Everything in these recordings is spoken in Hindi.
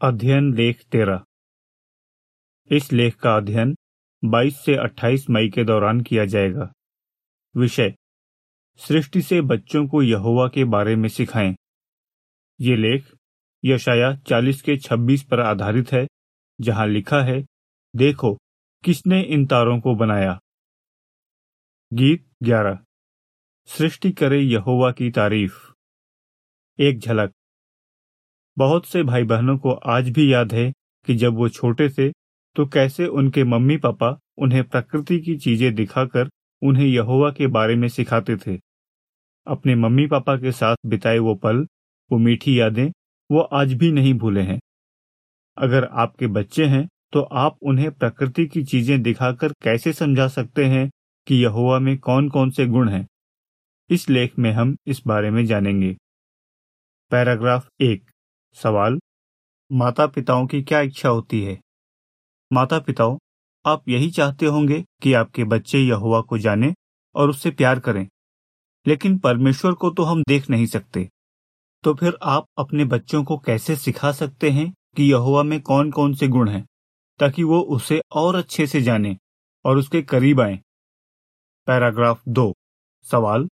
अध्ययन लेख तेरह। इस लेख का अध्ययन 22 से 28 मई के दौरान किया जाएगा। विषय, सृष्टि से बच्चों को यहोवा के बारे में सिखाएँ। ये लेख यशाया 40 के 26 पर आधारित है, जहाँ लिखा है, देखो, किसने इन तारों को बनाया। गीत 11 सृष्टि करे यहोवा की तारीफ़। एक झलक बहुत से भाई बहनों को आज भी याद है कि जब वो छोटे थे तो कैसे उनके मम्मी पापा उन्हें प्रकृति की चीज़ें दिखाकर उन्हें यहोवा के बारे में सिखाते थे। अपने मम्मी पापा के साथ बिताए वो पल, वो मीठी यादें, वो आज भी नहीं भूले हैं। अगर आपके बच्चे हैं तो आप उन्हें प्रकृति की चीज़ें दिखाकर कैसे समझा सकते हैं कि यहोवा में कौन कौन से गुण हैं? इस लेख में हम इस बारे में जानेंगे। पैराग्राफ एक सवाल। माता पिताओं की क्या इच्छा होती है? माता पिताओं आप यही चाहते होंगे कि आपके बच्चे यहोवा को जाने और उससे प्यार करें। लेकिन परमेश्वर को तो हम देख नहीं सकते। तो फिर आप अपने बच्चों को कैसे सिखा सकते हैं कि यहोवा में कौन कौन से गुण हैं, ताकि वो उसे और अच्छे से जाने और उसके करीब आए? पैराग्राफ दो। सवाल।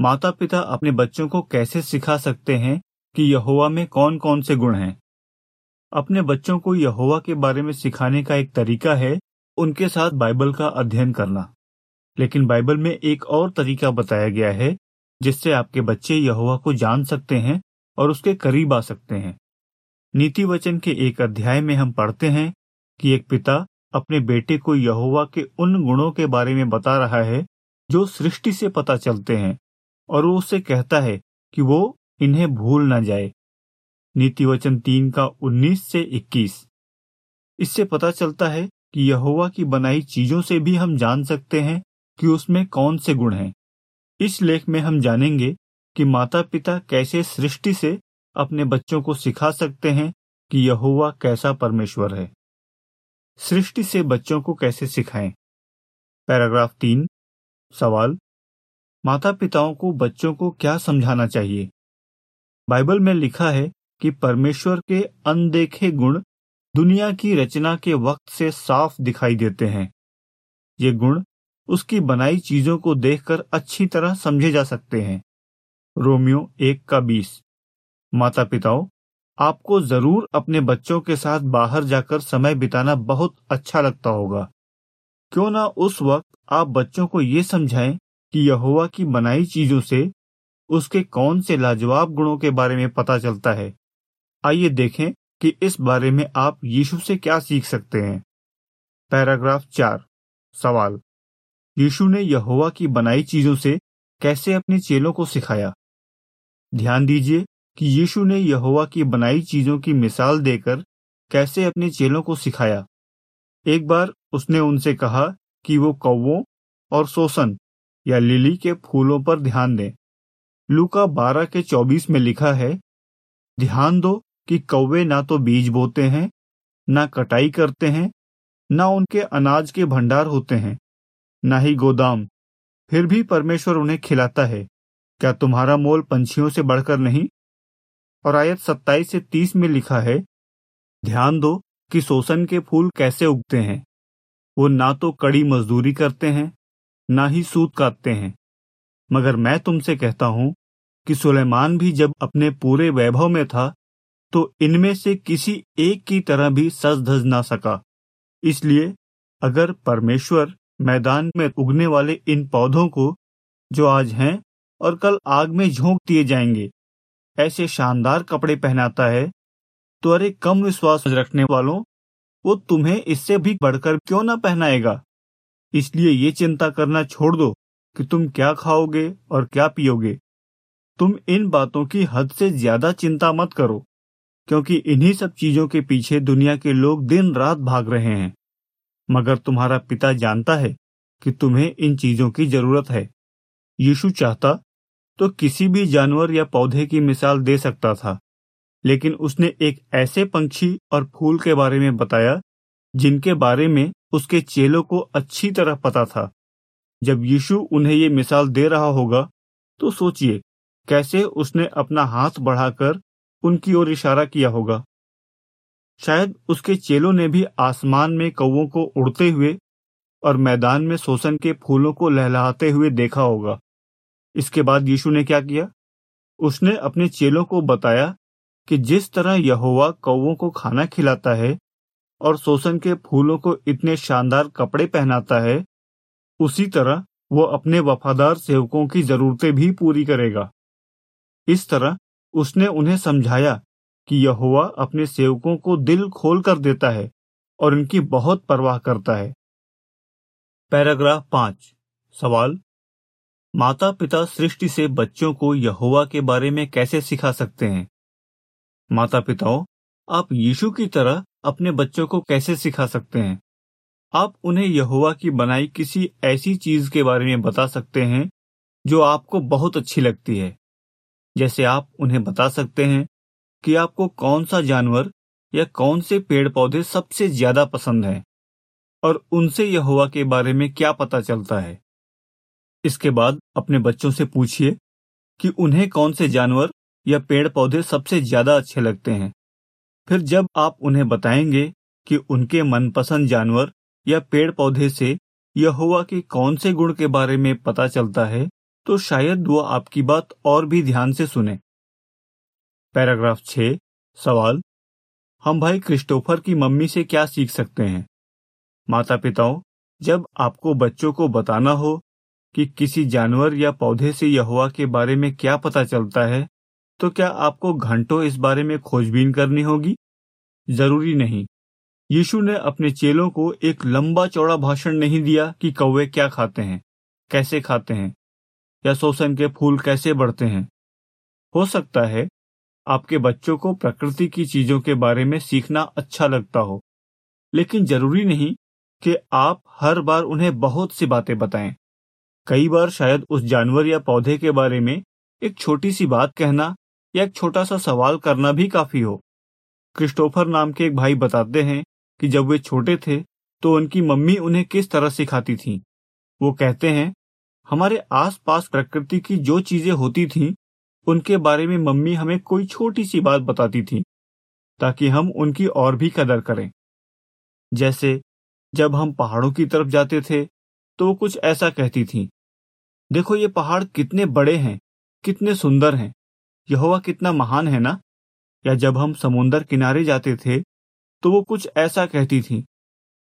माता पिता अपने बच्चों को कैसे सिखा सकते हैं कि यहोवा में कौन कौन से गुण हैं। अपने बच्चों को यहोवा के बारे में सिखाने का एक तरीका है, उनके साथ बाइबल का अध्ययन करना। लेकिन बाइबल में एक और तरीका बताया गया है, जिससे आपके बच्चे यहोवा को जान सकते हैं और उसके करीब आ सकते हैं। नीति वचन के एक अध्याय में हम पढ़ते हैं कि एक पिता अपने बेटे को यहोवा के उन गुणों के बारे में बता रहा है, जो सृष्टि से पता चलते हैं, और वो उससे कहता है कि वो इन्हें भूल न जाए। नीति वचन तीन का उन्नीस से इक्कीस। इससे पता चलता है कि यहोवा की बनाई चीज़ों से भी हम जान सकते हैं कि उसमें कौन से गुण हैं। इस लेख में हम जानेंगे कि माता पिता कैसे सृष्टि से अपने बच्चों को सिखा सकते हैं कि यहोवा कैसा परमेश्वर है। सृष्टि से बच्चों को कैसे सिखाएँ। पैराग्राफ तीन। सवाल। माता पिताओं को बच्चों को क्या समझाना चाहिए? बाइबल में लिखा है कि परमेश्वर के अनदेखे गुण दुनिया की रचना के वक्त से साफ़ दिखाई देते हैं। ये गुण उसकी बनाई चीज़ों को देखकर अच्छी तरह समझे जा सकते हैं। रोमियो एक का बीस। माता पिताओं आपको ज़रूर अपने बच्चों के साथ बाहर जाकर समय बिताना बहुत अच्छा लगता होगा। क्यों ना उस वक्त आप बच्चों को ये समझाएँ कि यहोवा की बनाई चीज़ों से उसके कौन से लाजवाब गुणों के बारे में पता चलता है? आइए देखें कि इस बारे में आप यीशु से क्या सीख सकते हैं। पैराग्राफ चार। सवाल। यीशु ने यहोवा की बनाई चीज़ों से कैसे अपने चेलों को सिखाया? ध्यान दीजिए कि यीशु ने यहोवा की बनाई चीज़ों की मिसाल देकर कैसे अपने चेलों को सिखाया। एक बार उसने उनसे कहा कि वो कौवों और शोषण या लिली के फूलों पर ध्यान दें। लूका बारह के चौबीस में लिखा है, ध्यान दो कि कौवे ना तो बीज बोते हैं, ना कटाई करते हैं, ना उनके अनाज के भंडार होते हैं, ना ही गोदाम। फिर भी परमेश्वर उन्हें खिलाता है। क्या तुम्हारा मोल पंछियों से बढ़कर नहीं? और आयत सत्ताईस से तीस में लिखा है, ध्यान दो कि शोषण के फूल कैसे उगते हैं। वो ना तो कड़ी मजदूरी करते हैं, ना ही सूत काटते हैं। मगर मैं तुमसे कहता हूँ कि सुलेमान भी जब अपने पूरे वैभव में था तो इनमें से किसी एक की तरह भी सज धज ना सका। इसलिए, अगर परमेश्वर मैदान में उगने वाले इन पौधों को, जो आज हैं, और कल आग में झोंक दिए जाएँगे, ऐसे शानदार कपड़े पहनाता है तो अरे कम विश्वास रखने वालों, वो तुम्हें इससे भी बढ़कर क्यों ना पहनाएगा? इसलिए ये चिंता करना छोड़ दो कि तुम क्या खाओगे और क्या पियोगे। तुम इन बातों की हद से ज़्यादा चिंता मत करो, क्योंकि इन्हीं सब चीज़ों के पीछे दुनिया के लोग दिन रात भाग रहे हैं। मगर तुम्हारा पिता जानता है कि तुम्हें इन चीज़ों की ज़रूरत है। यीशु चाहता तो किसी भी जानवर या पौधे की मिसाल दे सकता था, लेकिन उसने एक ऐसे पंछी और फूल के बारे में बताया, जिनके बारे में उसके चेलों को अच्छी तरह पता था। जब यीशु उन्हें ये मिसाल दे रहा होगा तो सोचिए कैसे उसने अपना हाथ बढ़ाकर उनकी ओर इशारा किया होगा। शायद उसके चेलों ने भी आसमान में कौवों को उड़ते हुए और मैदान में शोषण के फूलों को लहलाते हुए देखा होगा। इसके बाद यीशु ने क्या किया? उसने अपने चेलों को बताया कि जिस तरह यहोवा कौवों को खाना खिलाता है और शोषण के फूलों को इतने शानदार कपड़े पहनाता है, उसी तरह वो अपने वफादार सेवकों की जरूरतें भी पूरी करेगा। इस तरह उसने उन्हें समझाया कि यहोवा अपने सेवकों को दिल खोल कर देता है और उनकी बहुत परवाह करता है। पैराग्राफ पाँच। सवाल। माता पिता सृष्टि से बच्चों को यहोवा के बारे में कैसे सिखा सकते हैं? माता पिताओं आप यीशु की तरह अपने बच्चों को कैसे सिखा सकते हैं? आप उन्हें यहोवा की बनाई किसी ऐसी चीज़ के बारे में बता सकते हैं जो आपको बहुत अच्छी लगती है। जैसे आप उन्हें बता सकते हैं कि आपको कौन सा जानवर या कौन से पेड़ पौधे सबसे ज़्यादा पसंद है और उनसे यहोवा के बारे में क्या पता चलता है। इसके बाद अपने बच्चों से पूछिए कि उन्हें कौन से जानवर या पेड़ पौधे सबसे ज़्यादा अच्छे लगते हैं। फिर जब आप उन्हें बताएँगे कि उनके मनपसंद जानवर या पेड़ पौधे से यहोवा के कौन से गुण के बारे में पता चलता है तो शायद वो आपकी बात और भी ध्यान से सुने। पैराग्राफ छ, सवाल, हम भाई क्रिस्टोफर की मम्मी से क्या सीख सकते हैं? माता पिताओं जब आपको बच्चों को बताना हो कि किसी जानवर या पौधे से यहुआ के बारे में क्या पता चलता है तो क्या आपको घंटों इस बारे में खोजबीन करनी होगी? ज़रूरी नहीं। यीशु ने अपने चेलों को एक लंबा चौड़ा भाषण नहीं दिया कि कौवे क्या खाते हैं, कैसे खाते हैं। या शोषण के फूल कैसे बढ़ते हैं? हो सकता है आपके बच्चों को प्रकृति की चीज़ों के बारे में सीखना अच्छा लगता हो, लेकिन ज़रूरी नहीं कि आप हर बार उन्हें बहुत सी बातें बताएँ। कई बार शायद उस जानवर या पौधे के बारे में एक छोटी सी बात कहना या एक छोटा सा सवाल करना भी काफ़ी हो। क्रिस्टोफर नाम के एक भाई बताते हैं कि जब वे छोटे थे तो उनकी मम्मी उन्हें किस तरह सिखाती थी। वो कहते हैं हमारे आसपास प्रकृति की जो चीज़ें होती थीं, उनके बारे में मम्मी हमें कोई छोटी सी बात बताती थी ताकि हम उनकी और भी कदर करें। जैसे जब हम पहाड़ों की तरफ़ जाते थे तो वो कुछ ऐसा कहती थी देखो ये पहाड़ कितने बड़े हैं कितने सुंदर हैं यहोवा कितना महान है ना? या जब हम समुन्दर किनारे जाते थे तो वो कुछ ऐसा कहती थी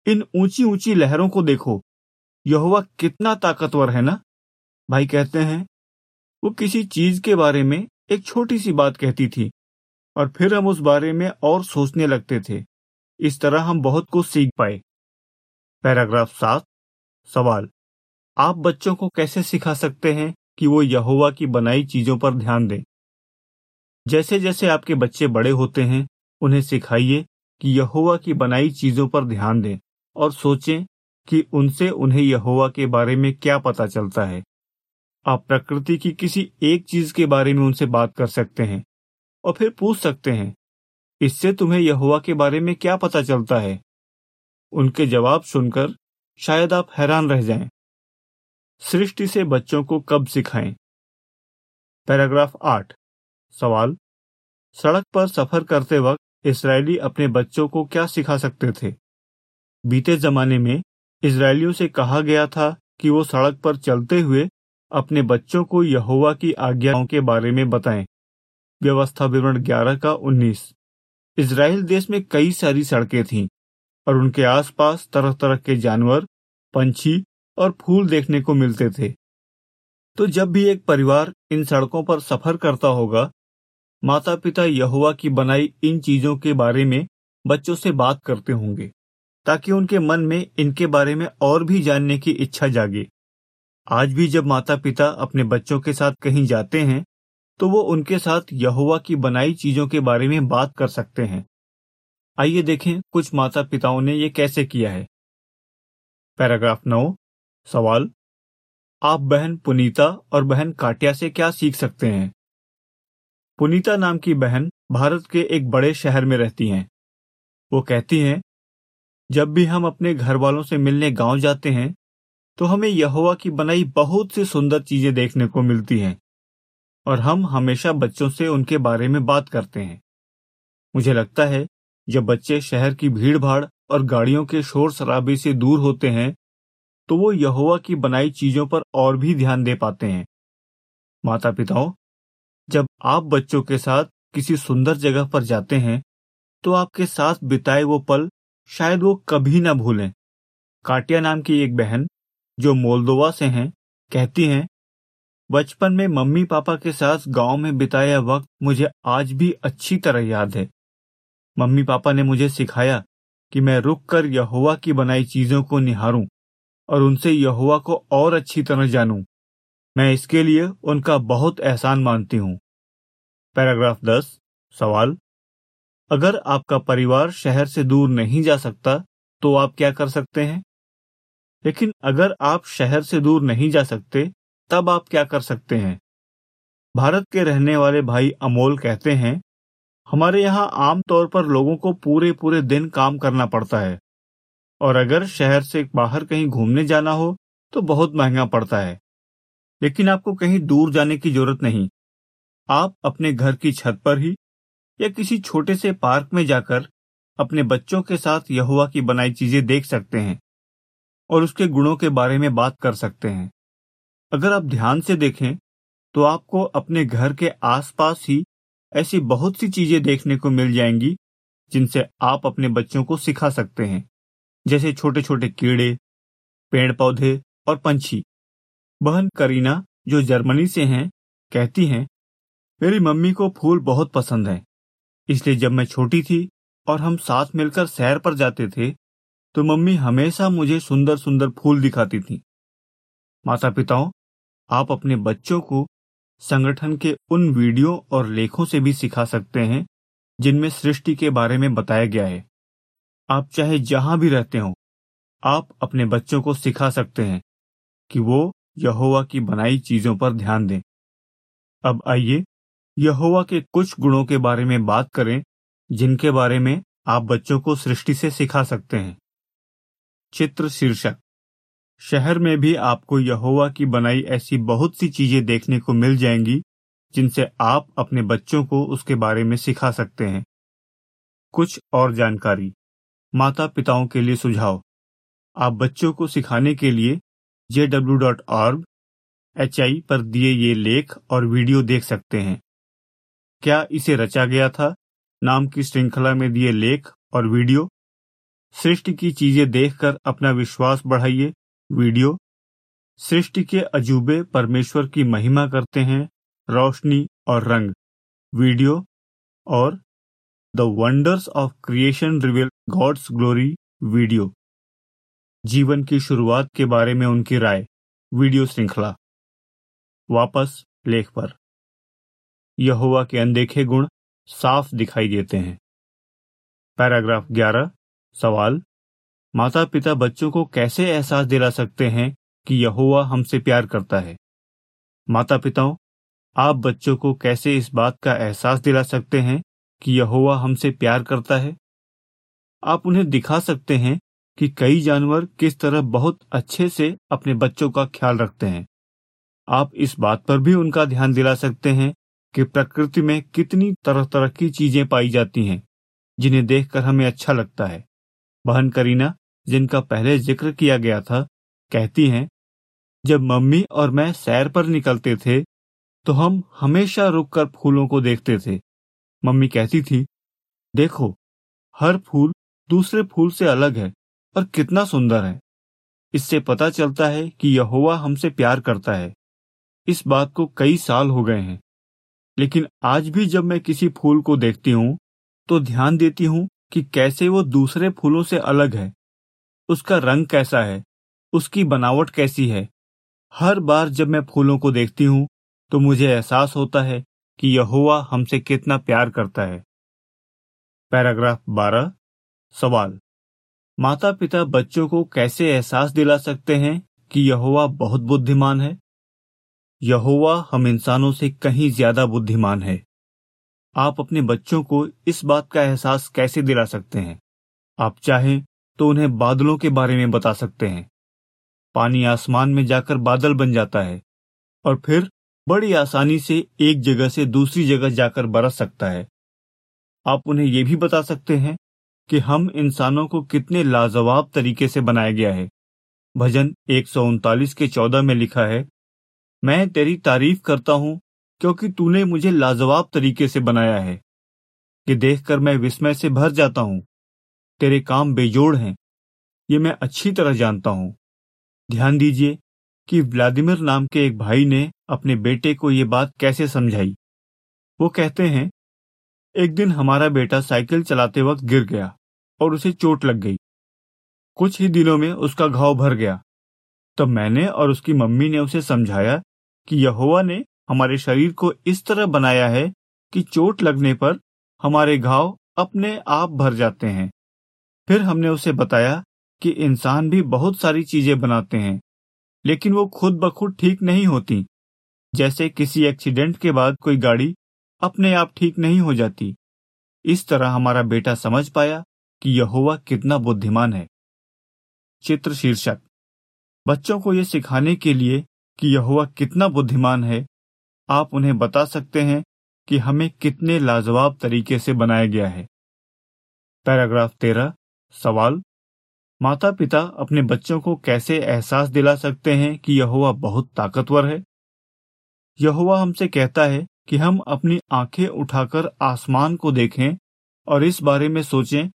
इन ऊँची ऊँची लहरों को देखो यहोवा कितना ताकतवर है ना? भाई कहते हैं, वो किसी चीज़ के बारे में एक छोटी सी बात कहती थी और फिर हम उस बारे में और सोचने लगते थे। इस तरह हम बहुत कुछ सीख पाए। पैराग्राफ सात, सवाल। आप बच्चों को कैसे सिखा सकते हैं कि वो यहोवा की बनाई चीज़ों पर ध्यान दें? जैसे जैसे आपके बच्चे बड़े होते हैं, उन्हें सिखाइए कि यहोवा की बनाई चीज़ों पर ध्यान दें और सोचें कि उनसे उन्हें यहोवा के बारे में क्या पता चलता है। आप प्रकृति की किसी एक चीज़ के बारे में उनसे बात कर सकते हैं और फिर पूछ सकते हैं, इससे तुम्हें यहोवा के बारे में क्या पता चलता है? उनके जवाब सुनकर शायद आप हैरान रह जाएँ। सृष्टि से बच्चों को कब सिखाएँ? पैराग्राफ आठ। सवाल, सड़क पर सफ़र करते वक्त इसराइली अपने बच्चों को क्या सिखा सकते थे? बीते जमाने में इसराइलियों से कहा गया था कि वो सड़क पर चलते हुए अपने बच्चों को यहोवा की आज्ञाओं के बारे में बताएँ। व्यवस्था विवरण ग्यारह का उन्नीस। इसराइल देश में कई सारी सड़कें थीं, और उनके आसपास तरह तरह के जानवर, पंछी और फूल देखने को मिलते थे। तो जब भी एक परिवार इन सड़कों पर सफ़र करता होगा माता पिता यहुआ की बनाई इन चीज़ों के बारे में बच्चों से बात करते होंगे, ताकि उनके मन में इनके बारे में और भी जानने की इच्छा जागे। आज भी जब माता पिता अपने बच्चों के साथ कहीं जाते हैं तो वो उनके साथ यहुआ की बनाई चीज़ों के बारे में बात कर सकते हैं। आइए देखें कुछ माता पिताओं ने ये कैसे किया है। पैराग्राफ नौ, सवाल। आप बहन पुनीता और बहन काटिया से क्या सीख सकते हैं? पुनीता नाम की बहन भारत के एक बड़े शहर में रहती हैं। वो कहती हैं, जब भी हम अपने घर वालों से मिलने गाँव जाते हैं तो हमें यहोवा की बनाई बहुत सी सुंदर चीज़ें देखने को मिलती हैं, और हम हमेशा बच्चों से उनके बारे में बात करते हैं। मुझे लगता है, जब बच्चे शहर की भीड़ भाड़ और गाड़ियों के शोर शराबे से दूर होते हैं तो वो यहोवा की बनाई चीज़ों पर और भी ध्यान दे पाते हैं। माता पिताओं जब आप बच्चों के साथ किसी सुंदर जगह पर जाते हैं तो आपके साथ बिताए वो पल शायद वो कभी ना भूलें। काटिया नाम की एक बहन जो मोल्दोवा से हैं, कहती हैं, बचपन में मम्मी पापा के साथ गाँव में बिताया वक्त मुझे आज भी अच्छी तरह याद है। मम्मी पापा ने मुझे सिखाया कि मैं रुक कर यहुआ की बनाई चीज़ों को निहारूं और उनसे यहुआ को और अच्छी तरह जानूं। मैं इसके लिए उनका बहुत एहसान मानती हूँ। पैराग्राफ दस, सवाल, अगर आपका परिवार शहर से दूर नहीं जा सकता तो आप क्या कर सकते हैं? लेकिन अगर आप शहर से दूर नहीं जा सकते, तब आप क्या कर सकते हैं? भारत के रहने वाले भाई अमोल कहते हैं, हमारे यहाँ आमतौर पर लोगों को पूरे पूरे दिन काम करना पड़ता है। और अगर शहर से बाहर कहीं घूमने जाना हो तो बहुत महँगा पड़ता है। लेकिन आपको कहीं दूर जाने की ज़रूरत नहीं। आप अपने घर की छत पर ही या किसी छोटे से पार्क में जाकर अपने बच्चों के साथ यहुआ की बनाई चीज़ें देख सकते हैं। और उसके गुणों के बारे में बात कर सकते हैं। अगर आप ध्यान से देखें तो आपको अपने घर के आसपास ही ऐसी बहुत सी चीज़ें देखने को मिल जाएँगी, जिनसे आप अपने बच्चों को सिखा सकते हैं। जैसे छोटे छोटे कीड़े पेड़ पौधे और पंछी। बहन करीना, जो जर्मनी से हैं, कहती हैं, मेरी मम्मी को फूल बहुत पसंद है। इसलिए जब मैं छोटी थी और हम साथ मिलकर सैर पर जाते थे तो मम्मी हमेशा मुझे सुंदर सुंदर फूल दिखाती थी। माता पिताओं आप अपने बच्चों को संगठन के उन वीडियो और लेखों से भी सिखा सकते हैं, जिनमें सृष्टि के बारे में बताया गया है। आप चाहे जहाँ भी रहते हो, आप अपने बच्चों को सिखा सकते हैं कि वो यहोवा की बनाई चीज़ों पर ध्यान दें। अब आइए, यहोवा के कुछ गुणों के बारे में बात करें, जिनके बारे में आप बच्चों को सृष्टि से सिखा सकते हैं। चित्र शीर्षक। शहर में भी आपको यहोवा की बनाई ऐसी बहुत सी चीज़ें देखने को मिल जाएँगी, जिनसे आप अपने बच्चों को उसके बारे में सिखा सकते हैं। कुछ और जानकारी। माता पिताओं के लिए सुझाव। आप बच्चों को सिखाने के लिए J W dot org H I पर दिए ये लेख और वीडियो देख सकते हैं। क्या इसे रचा गया था? नाम की श्रृंखला में दिए लेख और वीडियो? सृष्टि की चीज़ें देखकर अपना विश्वास बढ़ाइए। वीडियो। सृष्टि के अजूबे परमेश्वर की महिमा करते हैं, रोशनी और रंग। वीडियो। और the wonders of creation reveal God's glory video. जीवन की शुरुआत के बारे में उनकी राय। वीडियो श्रृंखला। वापस लेख पर। यहोवा के अनदेखे गुण साफ़ दिखाई देते हैं। पैराग्राफ 11 सवाल माता पिता बच्चों को कैसे एहसास दिला सकते हैं कि यहोवा हमसे प्यार करता है? माता पिताओं आप बच्चों को कैसे इस बात का एहसास दिला सकते हैं कि यहोवा हमसे प्यार करता है? आप उन्हें दिखा सकते हैं कि कई जानवर किस तरह बहुत अच्छे से अपने बच्चों का ख्याल रखते हैं। आप इस बात पर भी उनका ध्यान दिला सकते हैं कि प्रकृति में कितनी तरह तरह की चीज़ें पाई जाती हैं, जिन्हें देखकर हमें अच्छा लगता है। बहन करीना, जिनका पहले ज़िक्र किया गया था, कहती हैं, जब मम्मी और मैं सैर पर निकलते थे तो हम हमेशा रुककर फूलों को देखते थे। मम्मी कहती थी, देखो, हर फूल दूसरे फूल से अलग है और कितना सुंदर है। इससे पता चलता है कि यहोवा हमसे प्यार करता है। इस बात को कई साल हो गए हैं। लेकिन आज भी जब मैं किसी फूल को देखती हूँ तो ध्यान देती हूँ कि कैसे वो दूसरे फूलों से अलग है। उसका रंग कैसा है? उसकी बनावट कैसी है? हर बार जब मैं फूलों को देखती हूँ तो मुझे एहसास होता है कि यहोवा हमसे कितना प्यार करता है। पैराग्राफ 12 सवाल। माता पिता बच्चों को कैसे एहसास दिला सकते हैं कि यहोवा बहुत बुद्धिमान है? यहोवा हम इंसानों से कहीं ज़्यादा बुद्धिमान है। आप अपने बच्चों को इस बात का एहसास कैसे दिला सकते हैं? आप चाहें तो उन्हें बादलों के बारे में बता सकते हैं। पानी आसमान में जाकर बादल बन जाता है और फिर बड़ी आसानी से एक जगह से दूसरी जगह जाकर बरस सकता है। आप उन्हें यह भी बता सकते हैं कि हम इंसानों को कितने लाजवाब तरीके से बनाया गया है। भजन एक सौ उनतालीस के चौदह में लिखा है, मैं तेरी तारीफ़ करता हूँ क्योंकि तूने मुझे लाजवाब तरीके से बनाया है ये देखकर मैं विस्मय से भर जाता हूँ। तेरे काम बेजोड़ हैं। ये मैं अच्छी तरह जानता हूँ। ध्यान दीजिए कि व्लादिमिर नाम के एक भाई ने अपने बेटे को ये बात कैसे समझाई। वो कहते हैं, एक दिन हमारा बेटा साइकिल चलाते वक्त गिर गया और उसे चोट लग गई। कुछ ही दिनों में उसका घाव भर गया। तब मैंने और उसकी मम्मी ने उसे समझाया कि यहोवा ने हमारे शरीर को इस तरह बनाया है कि चोट लगने पर हमारे घाव अपने आप भर जाते हैं। फिर हमने उसे बताया कि इंसान भी बहुत सारी चीज़ें बनाते हैं, लेकिन वो खुद ब खुद ठीक नहीं होती। जैसे किसी एक्सीडेंट के बाद कोई गाड़ी अपने आप ठीक नहीं हो जाती। इस तरह हमारा बेटा समझ पाया कि यहोवा कितना बुद्धिमान है। चित्र शीर्षक। बच्चों को यह सिखाने के लिए कि यहोवा कितना बुद्धिमान है आप उन्हें बता सकते हैं कि हमें कितने लाजवाब तरीके से बनाया गया है। पैराग्राफ तेरह, सवाल माता पिता अपने बच्चों को कैसे एहसास दिला सकते हैं कि यहोवा बहुत ताकतवर है? यहोवा हमसे कहता है कि हम अपनी आँखें उठाकर आसमान को देखें और इस बारे में सोचें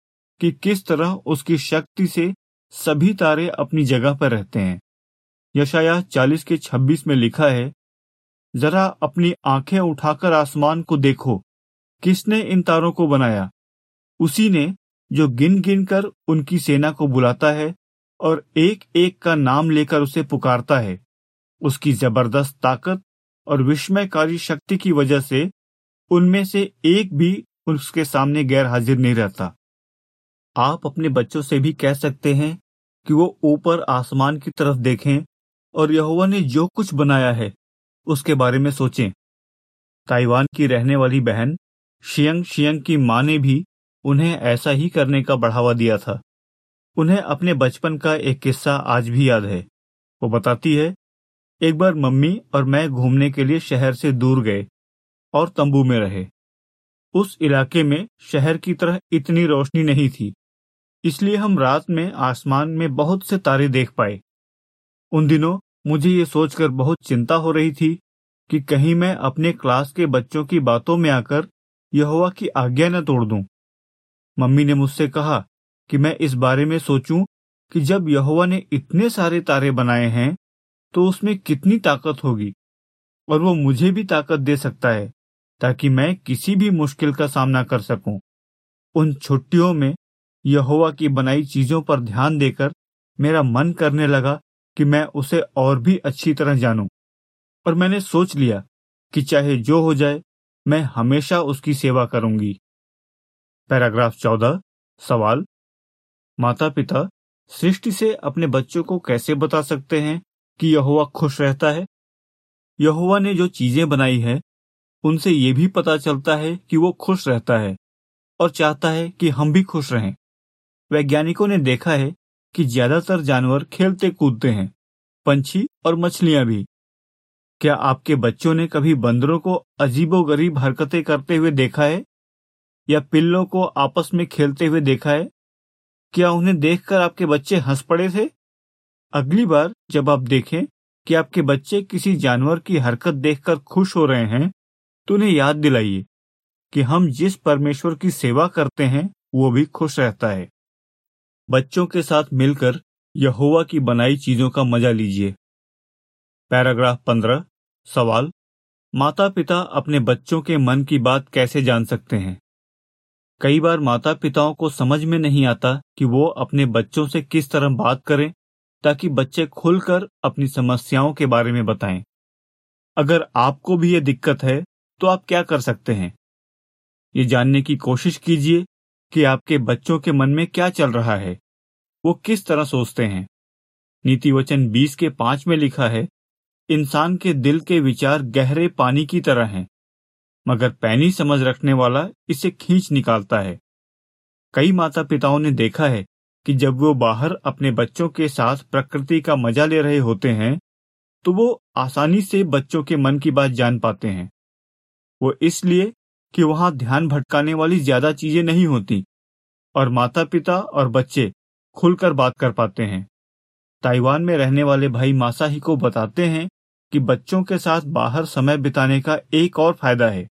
कि किस तरह उसकी शक्ति से सभी तारे अपनी जगह पर रहते हैं। यशाया चालीस के छब्बीस में लिखा है जरा अपनी आँखें उठाकर आसमान को देखो। किसने इन तारों को बनाया? उसी ने जो गिन गिन कर उनकी सेना को बुलाता है और एक एक का नाम लेकर उसे पुकारता है। उसकी ज़बरदस्त ताकत और विस्मयकारी शक्ति की वजह से उनमें से एक भी उसके सामने गैर हाजिर नहीं रहता। आप अपने बच्चों से भी कह सकते हैं कि वो ऊपर आसमान की तरफ़ देखें और यहोवा ने जो कुछ बनाया है उसके बारे में सोचें। ताइवान की रहने वाली बहन, शियंग शियंग की माँ ने भी उन्हें ऐसा ही करने का बढ़ावा दिया था। उन्हें अपने बचपन का एक किस्सा आज भी याद है। वो बताती है, एक बार मम्मी और मैं घूमने के लिए शहर से दूर गए और तंबू में रहे। उस इलाके में शहर की तरह इतनी रोशनी नहीं थी, इसलिए हम रात में आसमान में बहुत से तारे देख पाए। उन दिनों मुझे ये सोचकर बहुत चिंता हो रही थी कि कहीं मैं अपने क्लास के बच्चों की बातों में आकर यहोवा की आज्ञा न तोड़ दूँ। मम्मी ने मुझसे कहा कि मैं इस बारे में सोचूं कि जब यहोवा ने इतने सारे तारे बनाए हैं तो उसमें कितनी ताकत होगी, और वो मुझे भी ताकत दे सकता है, ताकि मैं किसी भी मुश्किल का सामना कर सकूँ। उन छुट्टियों में यहोवा की बनाई चीज़ों पर ध्यान देकर मेरा मन करने लगा कि मैं उसे और भी अच्छी तरह जानूं। और मैंने सोच लिया कि चाहे जो हो जाए, मैं हमेशा उसकी सेवा करूँगी। पैराग्राफ चौदह, सवाल। माता पिता सृष्टि से अपने बच्चों को कैसे बता सकते हैं कि यहुआ खुश रहता है? यहुआ ने जो चीज़ें बनाई है, उनसे ये भी पता चलता है कि वो खुश रहता है और चाहता है कि हम भी खुश रहें। वैज्ञानिकों ने देखा है कि ज़्यादातर जानवर खेलते कूदते हैं, पंछी और मछलियाँ भी। क्या आपके बच्चों ने कभी बंदरों को अजीबो गरीब हरकतें करते हुए देखा है? या पिल्लों को आपस में खेलते हुए देखा है? क्या उन्हें देखकर आपके बच्चे हंस पड़े थे? अगली बार जब आप देखें कि आपके बच्चे किसी जानवर की हरकत देखकर खुश हो रहे हैं तो उन्हें याद दिलाइए कि हम जिस परमेश्वर की सेवा करते हैं, वो भी खुश रहता है। बच्चों के साथ मिलकर यहोवा की बनाई चीज़ों का मज़ा लीजिए। पैराग्राफ पंद्रह, सवाल माता पिता अपने बच्चों के मन की बात कैसे जान सकते हैं? कई बार माता पिताओं को समझ में नहीं आता कि वो अपने बच्चों से किस तरह बात करें, ताकि बच्चे खुलकर अपनी समस्याओं के बारे में बताएँ। अगर आपको भी ये दिक्कत है तो आप क्या कर सकते हैं? ये जानने की कोशिश कीजिए कि आपके बच्चों के मन में क्या चल रहा है? वो किस तरह सोचते हैं? नीति वचन बीस के पाँच में लिखा है, इंसान के दिल के विचार गहरे पानी की तरह हैं, मगर पैनी समझ रखने वाला इसे खींच निकालता है। कई माता पिताओं ने देखा है कि जब वो बाहर अपने बच्चों के साथ प्रकृति का मज़ा ले रहे होते हैं तो वो आसानी से बच्चों के मन की बात जान पाते हैं। वो इसलिए कि वहाँ ध्यान भटकाने वाली ज़्यादा चीज़ें नहीं होती और माता पिता और बच्चे खुलकर बात कर पाते हैं। ताइवान में रहने वाले भाई मासाही को बताते हैं कि बच्चों के साथ बाहर समय बिताने का एक और फ़ायदा है।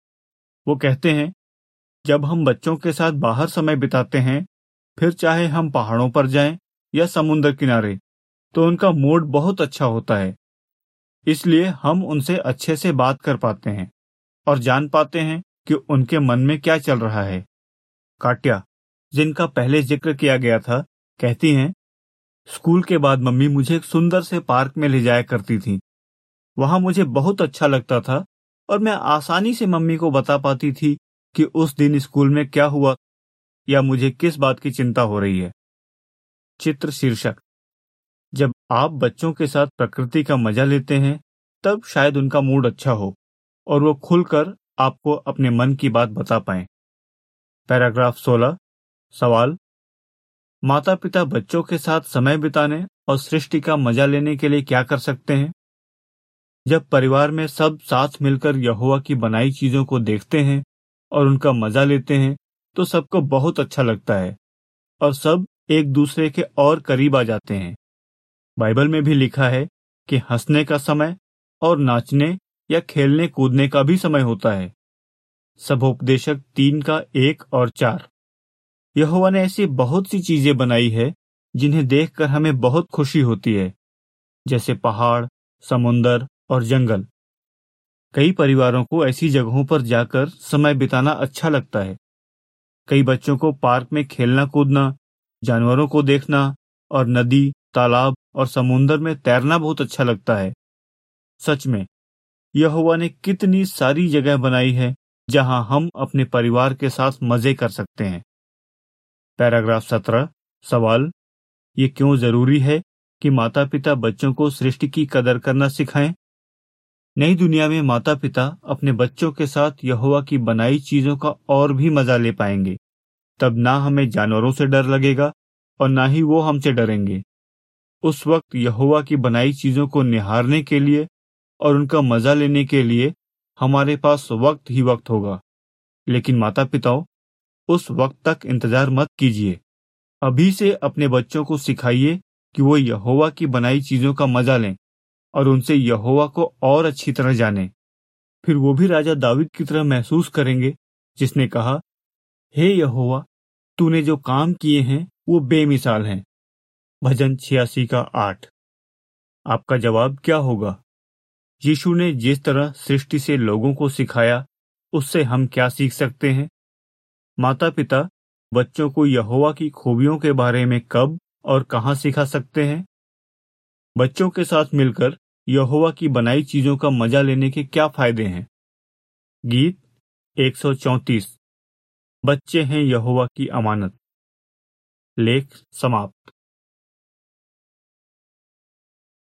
वो कहते हैं, जब हम बच्चों के साथ बाहर समय बिताते हैं, फिर चाहे हम पहाड़ों पर जाएँ या समुद्र किनारे तो उनका मूड बहुत अच्छा होता है। इसलिए हम उनसे अच्छे से बात कर पाते हैं और जान पाते हैं कि उनके मन में क्या चल रहा है। काट्या, जिनका पहले ज़िक्र किया गया था, कहती हैं, स्कूल के बाद मम्मी मुझे एक सुंदर से पार्क में ले जाया करती थी। वहाँ मुझे बहुत अच्छा लगता था और मैं आसानी से मम्मी को बता पाती थी कि उस दिन स्कूल में क्या हुआ या मुझे किस बात की चिंता हो रही है। चित्र शीर्षक। जब आप बच्चों के साथ प्रकृति का मज़ा लेते हैं, तब शायद उनका मूड अच्छा हो और वो खुलकर आपको अपने मन की बात बता पाए। पैराग्राफ 16 सवाल। माता पिता बच्चों के साथ समय बिताने और सृष्टि का मज़ा लेने के लिए क्या कर सकते हैं? जब परिवार में सब साथ मिलकर यहुआ की बनाई चीज़ों को देखते हैं और उनका मज़ा लेते हैं तो सबको बहुत अच्छा लगता है और सब एक दूसरे के और करीब आ जाते हैं। बाइबल में भी लिखा है कि हंसने का समय और नाचने या खेलने कूदने का भी समय होता है। सभोपदेशक तीन का एक और चार। यहोवा ने ऐसी बहुत सी चीज़ें बनाई है, जिन्हें देखकर हमें बहुत खुशी होती है, जैसे पहाड़ समुन्दर और जंगल। कई परिवारों को ऐसी जगहों पर जाकर समय बिताना अच्छा लगता है। कई बच्चों को पार्क में खेलना कूदना, जानवरों को देखना और नदी, तालाब और समुन्दर में तैरना बहुत अच्छा लगता है। सच में यहोवा ने कितनी सारी जगह बनाई है, जहाँ हम अपने परिवार के साथ मज़े कर सकते हैं। पैराग्राफ सत्रह, सवाल, ये क्यों ज़रूरी है कि माता पिता बच्चों को सृष्टि की कदर करना सिखाएँ? नई दुनिया में माता पिता अपने बच्चों के साथ यहोवा की बनाई चीज़ों का और भी मज़ा ले पाएँगे। तब ना हमें जानवरों से डर लगेगा और ना ही वो हमसे डरेंगे। उस वक्त यहोवा की बनाई चीज़ों को निहारने के लिए और उनका मज़ा लेने के लिए हमारे पास वक्त ही वक्त होगा। लेकिन माता पिताओं उस वक्त तक इंतज़ार मत कीजिए। अभी से अपने बच्चों को सिखाइए कि वो यहोवा की बनाई चीज़ों का मज़ा लें और उनसे यहोवा को और अच्छी तरह जाने। फिर वो भी राजा दाविद की तरह महसूस करेंगे, जिसने कहा, हे hey यहोवा, तूने जो काम किए हैं, वो बेमिसाल हैं। भजन छियासी का आठ। आपका जवाब क्या होगा? यीशु ने जिस तरह सृष्टि से लोगों को सिखाया, उससे हम क्या सीख सकते हैं? माता पिता बच्चों को यहोवा की खूबियों के बारे में कब और कहाँ सिखा सकते हैं? बच्चों के साथ मिलकर यहोवा की बनाई चीज़ों का मज़ा लेने के क्या फ़ायदे हैं? गीत 134 बच्चे हैं यहोवा की अमानत। लेख समाप्त।